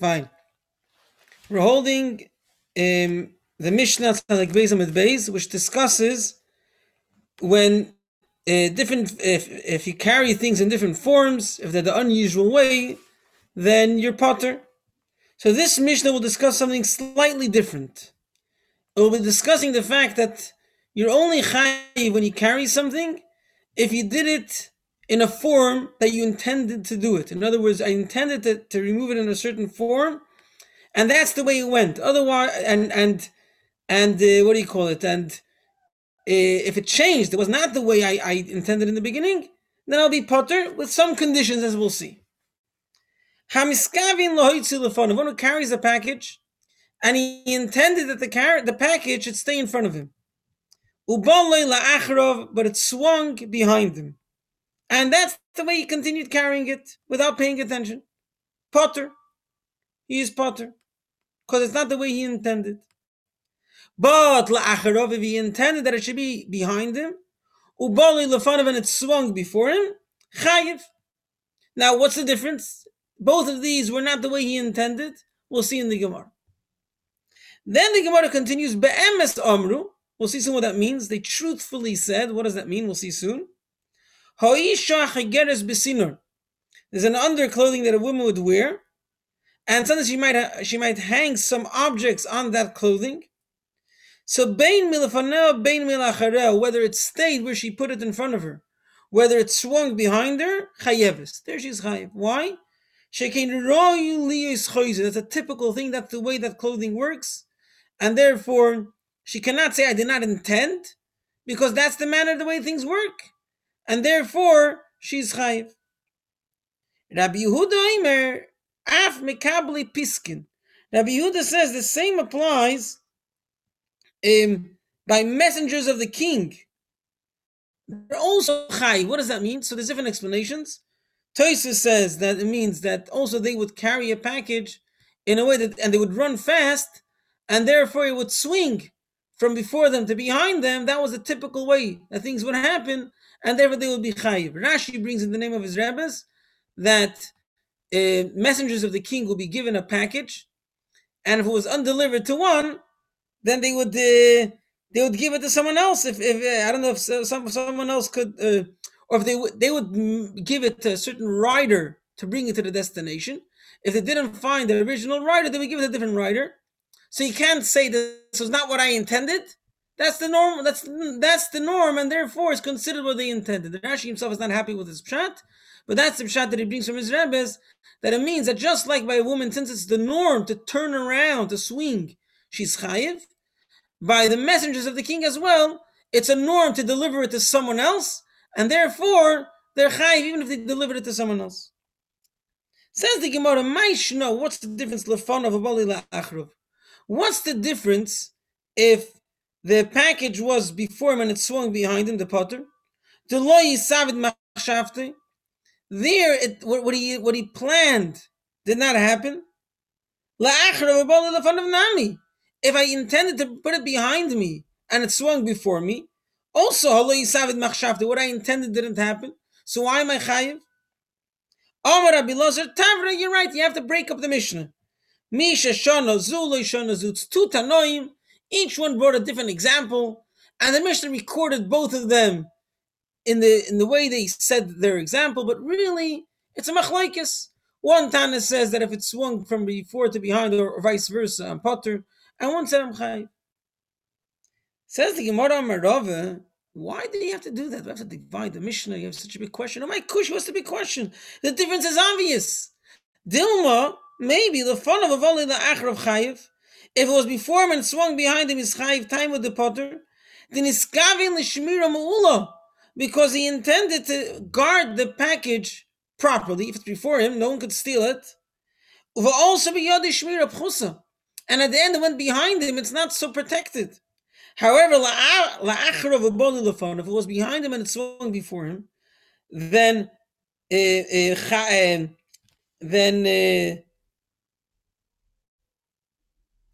Fine. We're holding um, the Mishnah like Beis Amid Beis, which discusses when uh, different if if you carry things in different forms, if they're the unusual way, then you're potter. So this Mishnah will discuss something slightly different. It will be discussing the fact that you're only chayiv when you carry something if you did it in a form that you intended to do it. In other words, I intended to, to remove it in a certain form, and that's the way it went. Otherwise, and and and uh, what do you call it? And uh, if it changed, it was not the way I, I intended in the beginning, then I'll be potter with some conditions, as we'll see. Hamiskavin lohoitzi One who carries a package, and he intended that the car- the package should stay in front of him. But it swung behind him. And that's the way he continued carrying it without paying attention. Potter. He is Potter. Because it's not the way he intended. But la'acharov, if he intended that it should be behind him, ubali lefanav and it swung before him, chayiv. Now, what's the difference? Both of these were not the way he intended. We'll see in the Gemara. Then the Gemara continues, be'emes amru. We'll see soon what that means. They truthfully said. What does that mean? We'll see soon. There's an underclothing that a woman would wear, and sometimes she might she might hang some objects on that clothing. So bein milafanel, bein milacharel, whether it stayed where she put it in front of her, whether it swung behind her, chayevis. There she's chayev. Why? That's a typical thing. That's the way that clothing works, and therefore she cannot say I did not intend, because that's the manner the way things work and therefore she's chayiv. Rabbi Yehuda Eimer af mekabli piskin. Rabbi Yehuda says the same applies um, by messengers of the king. They're also chayiv. What does that mean? So there's different explanations. Toysa says that it means that also they would carry a package in a way that, and they would run fast, and therefore it would swing from before them to behind them. That was a typical way that things would happen and therefore they will be chayiv. Rashi brings in the name of his rabbis that uh, messengers of the king will be given a package, and if it was undelivered to one, then they would uh, they would give it to someone else. If, if uh, I don't know if some someone else could, uh, or if they would they would give it to a certain rider to bring it to the destination. If they didn't find the original rider, they would give it a different rider. So you can't say this was not what I intended. That's the norm. That's that's the norm, and therefore it's considered what they intended. The Rashi himself is not happy with his pshat, but that's the pshat that he brings from his rabbis. That it means that just like by a woman, since it's the norm to turn around to swing, she's chayiv. By the messengers of the king as well, it's a norm to deliver it to someone else, and therefore they're chayiv even if they deliver it to someone else. Says the Gemara, "Maishno, what's the difference lefon of a What's the difference if the package was before him and it swung behind him, the potter. There, it, what, he what he planned did not happen. If I intended to put it behind me and it swung before me, also what I intended didn't happen. So why am I chayiv? Omar Rabbi Tavra, you're right. You have to break up the Mishnah. Misha Shana Zulu Shana Zutz Two Tanoim each one brought a different example, and the Mishnah recorded both of them in the in the way they said their example, but really it's a machlaikis. One Tana says that if it swung from before to behind, or, vice versa, I'm potter, and one said I'm chayv. Says the Gemara Marava, why did he have to do that? We have to divide the Mishnah. You have such a big question. Oh my kush, what's the big question? The difference is obvious. Dilma, maybe the fun of a volley the achar of chayiv. If it was before him and swung behind him, he's chayiv time with the potter. Then he's kavin l'shmira ma'ula because he intended to guard the package properly. If it's before him, no one could steal it. also And at the end, it went behind him. It's not so protected. However, if it was behind him and it swung before him, then uh, uh, then uh,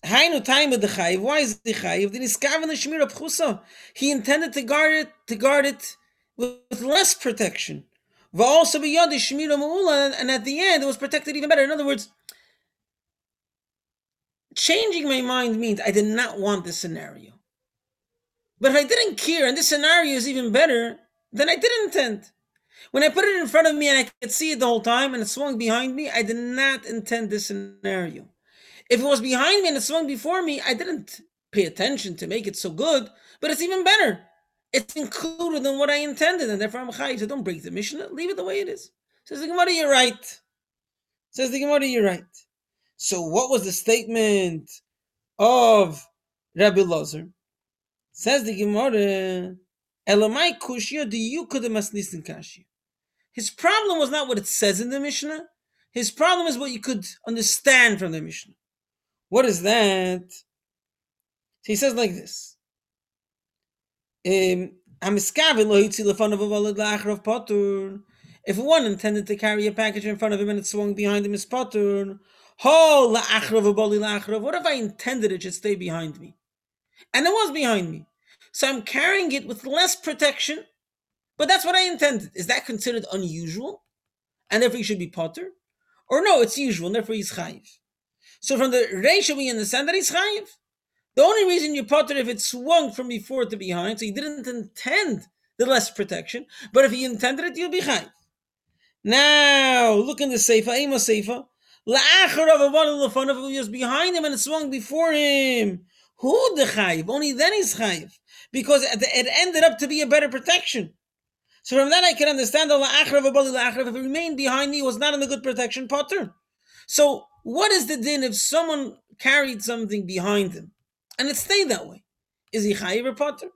Hainu time with the chayiv. Why is the chayiv? The niskaven the shmir pchusa. He intended to guard it, to guard it with less protection. But also be yadi shmir and at the end it was protected even better. In other words, changing my mind means I did not want this scenario. But if I didn't care and this scenario is even better, then I didn't intend. When I put it in front of me and I could see it the whole time and it swung behind me, I did not intend this scenario. If it was behind me and it swung before me, I didn't pay attention to make it so good, but it's even better. It's included in what I intended, and therefore I'm chayiv. So don't break the Mishnah, leave it the way it is. Says the Gemara, you're right. Says the Gemara, you're right. So what was the statement of Rabbi Lozer? Says the Gemara, Elamai kushya have kashya. His problem was not what it says in the Mishnah. His problem is what you could understand from the Mishnah. What is that? So he says like this. Um, if one intended to carry a package in front of him and it swung behind him, is potter. What if I intended it should stay behind me? And it was behind me. So I'm carrying it with less protection, but that's what I intended. Is that considered unusual? And therefore he should be potter? Or no, it's usual, and therefore he's chayiv. So from the ratio we understand that he's chayiv. The only reason you potter if it swung from before to behind, so he didn't intend the less protection, but if he intended it, you'll be chayiv. Now, look in the Seifa, Ema Seifa. La'achar of a one of was behind him and it swung before him. Who the chayiv? Only then he's chayiv because it ended up to be a better protection. So from that I can understand the la'achrav abali la'achrav. If it remained behind me, was not in a good protection pattern. So what is the din if someone carried something behind him and it stayed that way? Is he chayiv or potter?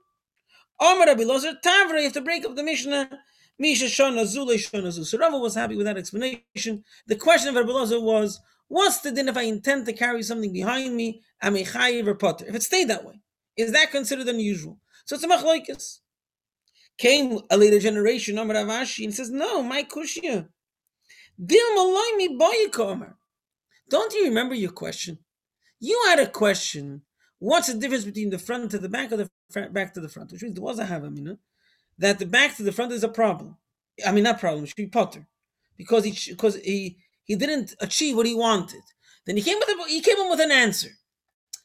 Omar Rabbi Lozer Tavra, you have to break up the Mishnah. Misha Shana Zule Shana Zu. So Rava was happy with that explanation. The question of Rabbi Lozer was, what's the din if I intend to carry something behind me? Am I chayiv or potter? If it stayed that way, is that considered unusual? So it's a machloikas. Came a later generation, Amar Avashi, and says, No, my kushya. Dil malay boyikomer. Don't you remember your question? You had a question. What's the difference between the front to the back or the back to the front? Which means there was a havamina that the back to the front is a problem. I mean, not problem. Should be potter because he because he he didn't achieve what he wanted. Then he came with a, he came in with an answer.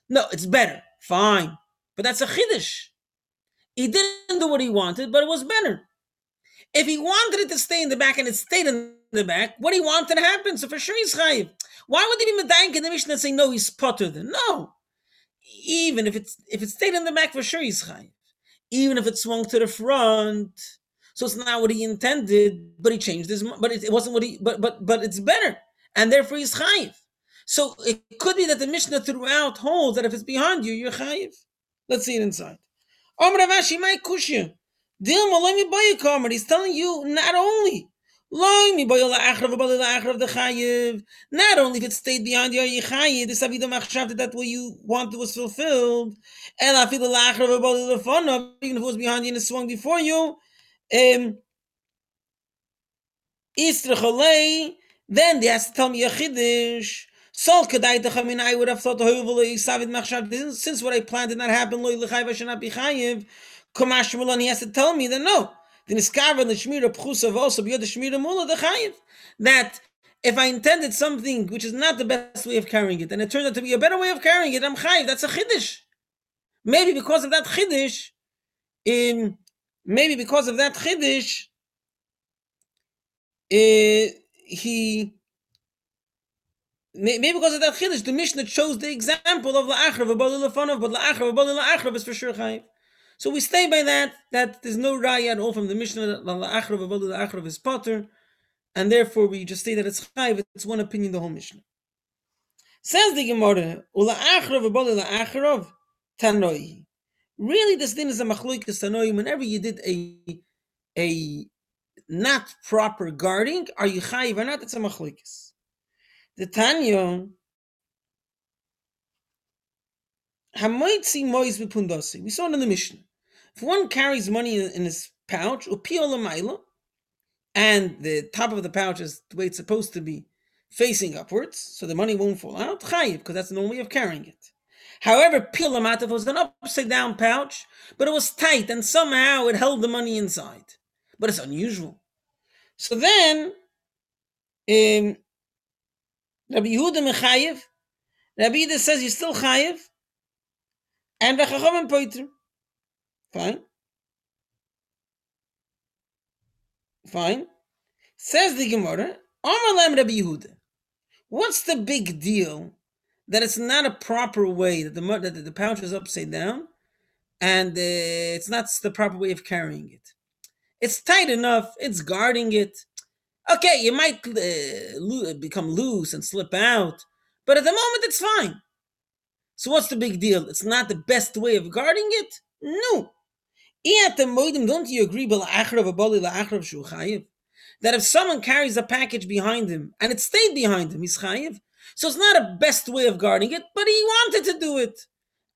No, it's better. Fine, but that's a chiddush. He didn't do what he wanted, but it was better. If he wanted it to stay in the back and it stayed in the back, what he wanted to happen? So for sure he's chayiv. Why would he be medank in the Mishnah and say no, he's potter then? No. Even if it's if it stayed in the back, for sure he's chayiv. Even if it swung to the front, so it's not what he intended, but he changed his. But it, it wasn't what he. But but but it's better, and therefore he's chayiv. So it could be that the Mishnah throughout holds that if it's behind you, you're chayiv. Let's see it inside. Om Rav Ashi, my kushya. Dil malami boyakomer. He's telling you not only Not only if it stayed behind your yichayi, this avida machshavta that what you wanted was fulfilled. And I feel the of a bali lefuna, even if it was behind you and it swung before you. Um, then they has to tell me a chiddush. Chamin I would have thought the hoyvul isavid machshav. Since what I planned did not happen, loy lechayv should not be chayiv. Mulon, he has to tell me that no. The and the pchusav also mula. That if I intended something which is not the best way of carrying it, and it turned out to be a better way of carrying it, I'm chayiv. That's a chiddush. Maybe because of that chiddush, in maybe because of that chiddush, uh, he maybe because of that chiddush, the Mishnah chose the example of la'achrav abali lefanov, but la'achrav abali la'achrav is for sure chayiv. So we stay by that, that there's no raya at all from the Mishnah that la'achrav abali la'achrav is potter, and therefore we just say that it's chayiv, it's one opinion, the whole Mishnah. Says the Gemara, ula'achrav abali la'achrav tanoi. Really, this thing is a machloikas tanoi. Whenever you did a a not proper guarding, are you chayiv or not? It's a machloikas. The Tanya Hamoitzi Mois Bipundasi. We saw it in the Mishnah. If one carries money in, his pouch, and the top of the pouch is the way it's supposed to be, facing upwards, so the money won't fall out, chayiv, because that's the normal way of carrying it. However, pilamatav was an upside down pouch, but it was tight and somehow it held the money inside. But it's unusual. So then, um, Rabbi Yehuda Mechayev Rabbi Yehuda says you're still chayiv, and v'chachamim poiter. Fine. Fine. Says the Gemara, Amar Lam Rabbi Yehuda. What's the big deal that it's not a proper way that the that the pouch is upside down, and uh, it's not the proper way of carrying it? It's tight enough. It's guarding it. Okay, you might uh, lo- become loose and slip out, but at the moment it's fine. So what's the big deal? It's not the best way of guarding it. No. Don't you agree that if someone carries a package behind him and it stayed behind him, he's chayiv? So it's not a best way of guarding it, but he wanted to do it.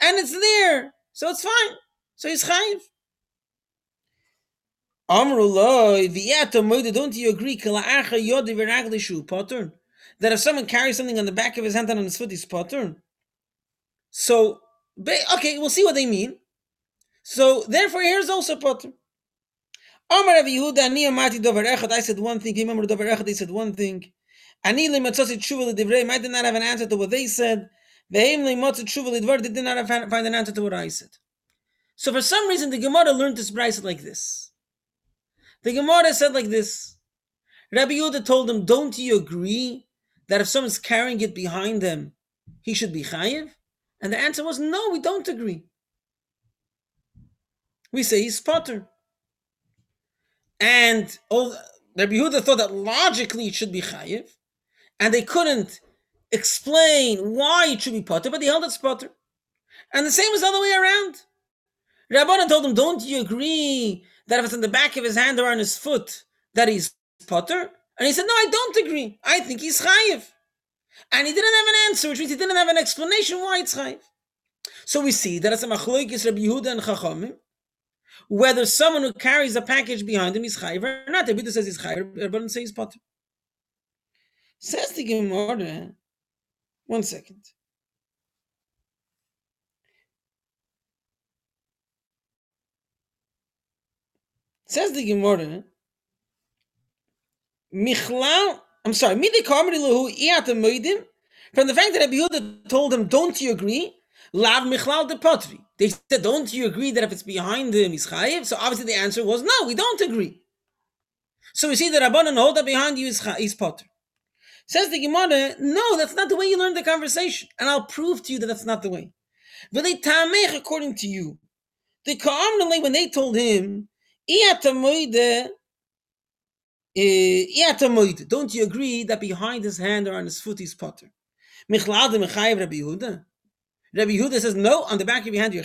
And it's there. So it's fine. So he's chayiv. Amrullah, don't you agree that if someone carries something on the back of his hand and on his foot, he's potter? So, okay, we'll see what they mean. So, therefore, here's also potter. Yehuda. I said one thing. Remember dover echad. They said one thing. I did not have an answer to what they said. They did not find an answer to what I said. So for some reason, the Gemara learned this price like this. The Gemara said like this. Rabbi Yehuda told him, "Don't you agree that if someone's carrying it behind them, he should be chayiv?" And the answer was, "No, we don't agree. We say he's potter." And all, Rabbi Yehuda thought that logically it should be chayiv, and they couldn't explain why it should be potter, but they held it's potter. And the same was the other way around. Rabbanan told him, "Don't you agree that if it's in the back of his hand or on his foot that he's potter?" And he said, "No, I don't agree. I think he's chayiv." And he didn't have an answer, which means he didn't have an explanation why it's chayiv. So we see that as a machlokes Rabbi Yehuda and Chachamim, whether someone who carries a package behind him is chayiv or not. The Buddha says he's chayiv, Rabbanan says he's potter. Says the Gemara. One second. Says the Gemara. Michlal, I'm sorry, Midi Kamri Lahu iatamoidim. From the fact that Rabbi Yehuda told him, Don't you agree? Lav Michlal de Potri. They said, Don't you agree that if it's behind him, he's chayiv? So obviously the answer was, No, we don't agree. So we see that Rabbanan hold that behind you is, is potter. Says the Gemara, no, that's not the way you learn the conversation. And I'll prove to you that that's not the way. V'lei tamech, according to you. The Ka'amnalei, when they told him, Eh, Iyatamoide, don't you agree that behind his hand or on his foot he's potter? Rabbi Yehuda. Rabbi says, no, on the back of your hand you're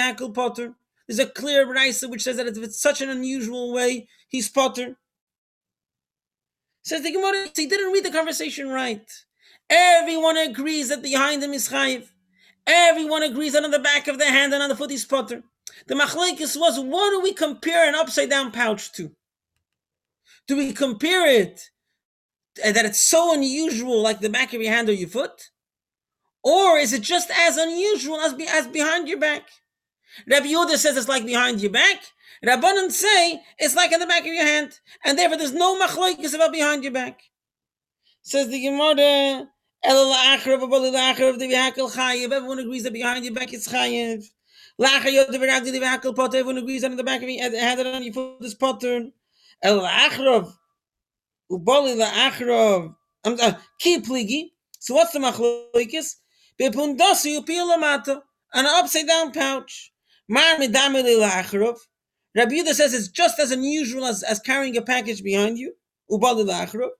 hakel potter. There's a clear brisa which says that if it's such an unusual way, he's potter. Says the Gemara, he didn't read the conversation right. Everyone agrees that behind him is chayiv. Everyone agrees that on the back of the hand and on the foot is potter. The machlekes was, what do we compare an upside down pouch to? Do we compare it eh, that it's so unusual, like the back of your hand or your foot, or is it just as unusual as be, as behind your back? Rabbi Yehuda says it's like behind your back. Rabbanan say it's like in the back of your hand, and therefore there's no machlokes about behind your back. Says the Gemara, Everyone agrees that behind your back is chayiv. Everyone agrees in the back of your head and on your foot is potter. El achrov ubali la achrov. Uh, Ki pligi. So what's the machlokes? Bepundasi upil lamata. An upside down pouch. Mar midamili la achrov. Rabbi Yehuda says it's just as unusual as, as carrying a package behind you. Ubali la achrov.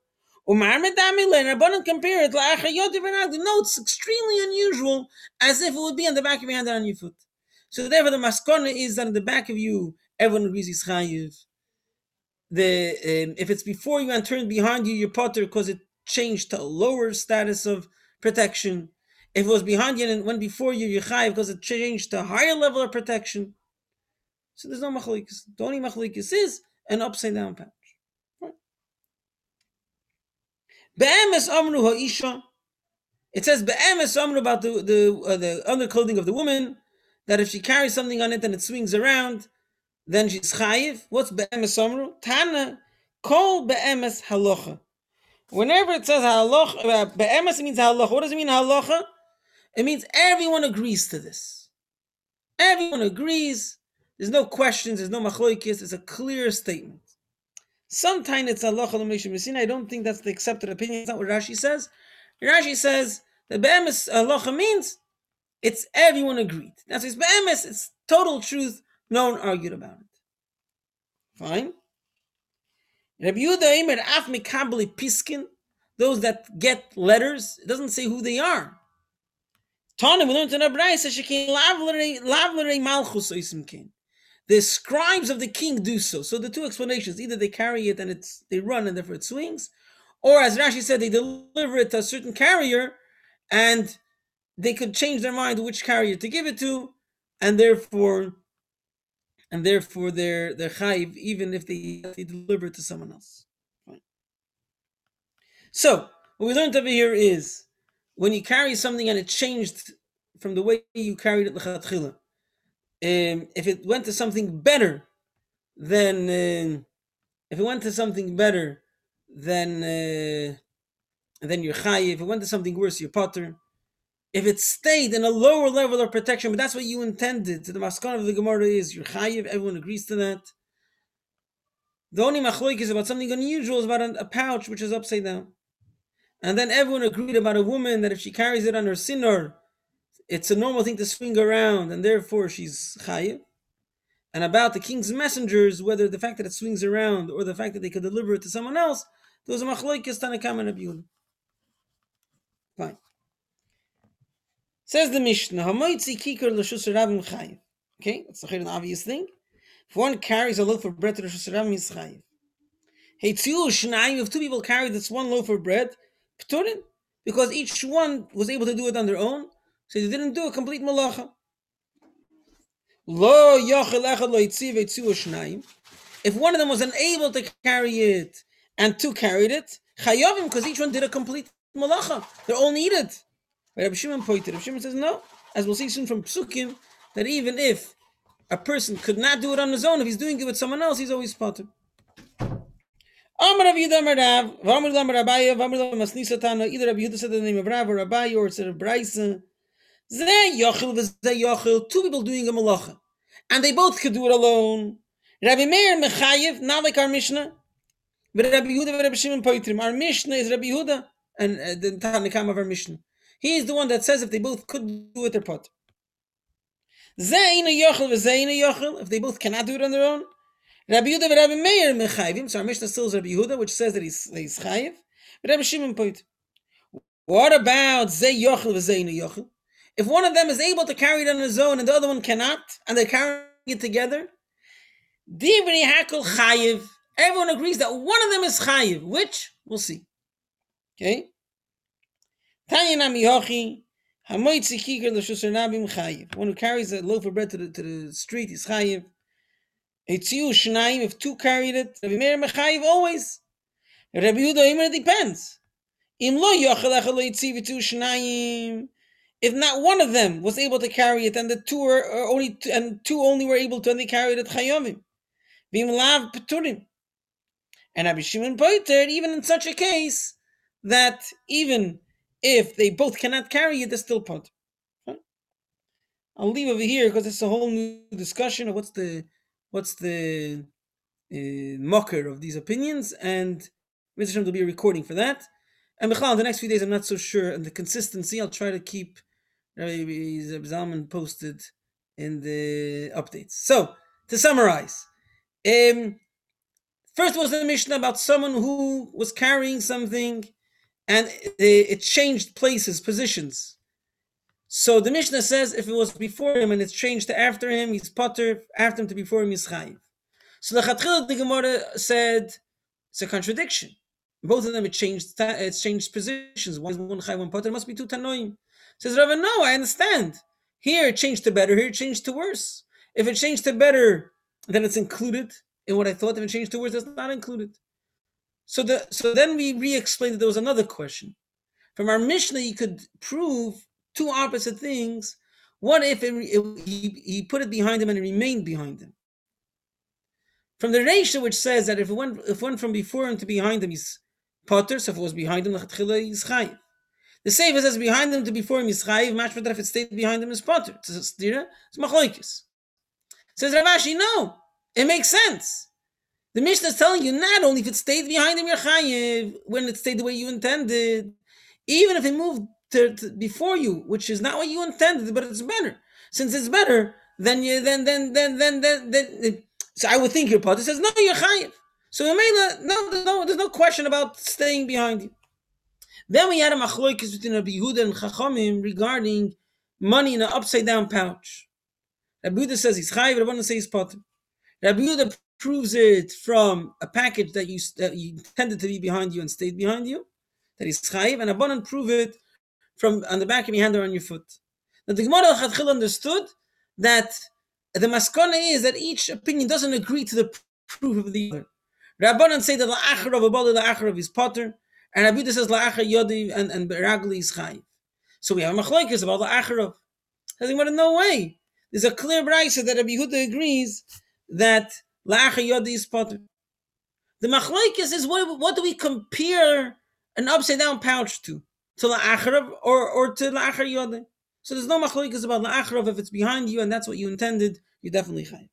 Umar medamile. And Rabbanan compare it la achrov No, it's extremely unusual, as if it would be on the back of your hand and on your foot. So therefore, the maskona is that in the back of you, everyone agrees is chayiv. The um, if it's before you and turned behind you, you're potter because it changed to a lower status of protection. If it was behind you and went before you, you're chayiv because it changed to a higher level of protection. So there's no machlikas. The only machlikas is an upside down pouch. Be'emes amru ha'isha. It says be'emes amru about the the uh, the underclothing of the woman that if she carries something on it and it swings around, then she's chayiv. What's be'emes amru? Tana kol be'emes halacha. Whenever it says halacha, uh, be'emes means halacha. What does it mean halacha? It means everyone agrees to this. Everyone agrees. There's no questions. There's no machloikis. It's a clear statement. Sometimes it's halacha l'mnei I don't think that's the accepted opinion. It's not what Rashi says. Rashi says that be'emes halacha means it's everyone agreed. That's it's be'emes. It's total truth. No one argued about it. Fine. Rabbi Yehuda Eimer af mikabeli piskin. Those that get letters. It doesn't say who they are. Tana, we learned in a brayse, shekin lavlerei malchus oisim kin. The scribes of the king do so. So the two explanations: either they carry it and it's they run and therefore it swings, or as Rashi said, they deliver it to a certain carrier, and they could change their mind which carrier to give it to, and therefore, and therefore they're they're chayiv even if they, they deliver it to someone else. So what we learned over here is when you carry something and it changed from the way you carried it lechatchila, um, if it went to something better, then uh, if it went to something better, then uh, then you're chayiv. If it went to something worse, you're potter. If it stayed in a lower level of protection, but that's what you intended, the maskana of the Gemara is you're chayiv. Everyone agrees to that. The only machloik is about something unusual, is about a pouch which is upside down. And then everyone agreed about a woman that if she carries it on her sinner, it's a normal thing to swing around, and therefore she's chayiv. And about the king's messengers, whether the fact that it swings around or the fact that they could deliver it to someone else, there was a machlokes tanakam and abiyun. Fine. Says the Mishnah, Hamoitzi kikar l'shus rabim chayiv. Okay, that's an obvious thing. If one carries a loaf of bread to the Rosh he's chayiv. Hey, if two people carry this one loaf of bread, Pturin, because each one was able to do it on their own, so they didn't do a complete malacha. Lo lo If one of them was unable to carry it and two carried it, chayovim because each one did a complete malacha. They're all needed. Rabbi Shimon pointed. Rabbi Shimon says no, as we'll see soon from Psukim, that even if a person could not do it on his own, if he's doing it with someone else, he's always Tana, either Rav Yehuda said the name of Rav or Rabaya, or it said Braisa. Two people doing a malacha. And they both could do it alone. Rabbi Meir Mechayev, not like our Mishnah. But Rabbi Yehuda and Rabbi Shimon Poitrim. Our Mishnah is Rabbi Yehuda, and uh, the Tanakam of our Mishnah. He is the one that says if they both could do it, they're. Zeh Yochel, if they both cannot do it on their own. Rabbi Yehuda and Rabbi Meir mechayvim. So our Mishnah still is Rabbi Yehuda, which says that he's he's chayiv. But Rabbi Shimon point. What about zay yochel v'zayna yochel? If one of them is able to carry it on his own and the other one cannot, and they're carrying it together, divri hakol chayiv. Everyone agrees that one of them is chayiv. Which we'll see. Okay. One who carries a loaf of bread to the, to the street is chayiv. Etziu Shnayim, if two carried it, Rabbi Meir Mechayiv always. Rabbi Yehuda Imer depends. If not one of them was able to carry it, and the two are, only and two only were able to, and they carried it chayomim. Vim lav peturim. And Rabbi Shimon pointed, even in such a case, that even if they both cannot carry it, they're still pot. I'll leave over here because it's a whole new discussion of what's the what's the uh, mocker of these opinions, and Mr. Shem will be a recording for that. And Michal, the next few days, I'm not so sure, and the consistency, I'll try to keep Rabbi Zalman posted in the updates. So, to summarize, um, first was the Mishnah about someone who was carrying something and it changed places, positions. So the Mishnah says if it was before him and it's changed to after him, he's potter, after him to before him, he's chayiv. So the Chatchil, the Gemara said it's a contradiction. Both of them it changed it's changed positions. One is one chayiv, one potter. It must be two tanoim. Says Rava, no, I understand. Here it changed to better. Here it changed to worse. If it changed to better, then it's included in what I thought. If it changed to worse, that's not included. So the so then we re-explained that there was another question. From our Mishnah, you could prove two opposite things. What if it, it, he, he put it behind him and it remained behind him? From the ratio which says that if it went if went from before him to behind him, he's Potter, so if it was behind him, is chayiv. The Sefer says behind him to before him is chayiv, better if it stayed behind him is Potter. It's stira, it's machlokes. Says Rav Ashi, no, it makes sense. The Mishnah is telling you not only if it stayed behind him, you're chayiv, when it stayed the way you intended, even if it moved to, to, before you, which is not what you intended, but it's better. Since it's better, then you then then then then then, then so I would think your Potter says no, you're chayiv. So Mela, no, there's no, there's no question about staying behind you. Then we had a machloikis between Rabbi Yehuda and Chachamim regarding money in an upside down pouch. Rabbi Yehuda says he's chayiv, Rabbi says he's potter. Rabbi Yehuda proves it from a package that you that you intended to be behind you and stayed behind you, that is chayiv, and Abbanan prove it from on the back of your hand or on your foot. Now the Gemara Chadchil understood that the maskana is that each opinion doesn't agree to the proof of the other. Rabbanan say that la'achar of a bali la'achar of his potter, and Rabbi says la'achar yodi and, and beragli is chayiv. So we have a machlokes about la'achar of. I think, no way. There's a clear brayso that Rabbi agrees that The machlokes is what, what do we compare an upside down pouch to? To la'achar or, or to la'achar yodi? So there's no machlokes about la'achar if it's behind you and that's what you intended, you definitely chayiv.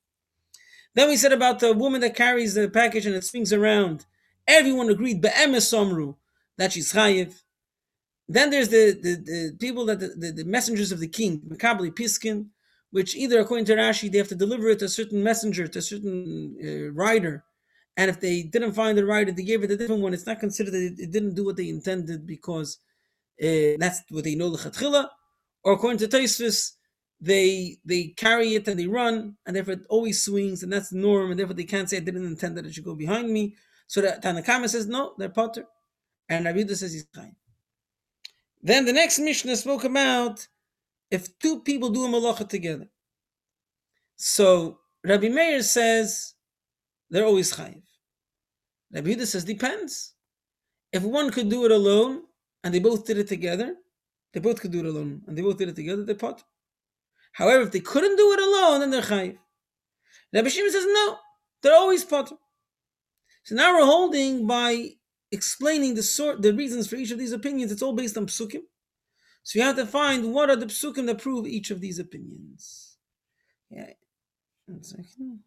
Then we said about the woman that carries the package and it swings around. Everyone agreed, be'emes somru, that she's chayiv. Then there's the, the, the people that the, the, the, messengers of the king, Makabli Piskin, which either according to Rashi, they have to deliver it to a certain messenger, to a certain uh, rider. And if they didn't find the rider, they gave it a different one. It's not considered that it, didn't do what they intended because uh, that's what they know the Or according to Taisvis, they they carry it and they run, and therefore it always swings, and that's the norm, and therefore they can't say I didn't intend that it should go behind me. So that Tanakama says no, they're potter, and Rabbi says he's chayin. Then the next Mishnah spoke about if two people do a malacha together. So Rabbi Meir says they're always chayiv. Rabbi Yehuda says depends. If one could do it alone and they both did it together, they both could do it alone and they both did it together, they're potter. However, if they couldn't do it alone, then they're chayiv. Rabbi Shimon says no, they're always potter. So now we're holding by explaining the sort, the reasons for each of these opinions. It's all based on psukim. So you have to find what are the psukim that prove each of these opinions. Yeah, one second.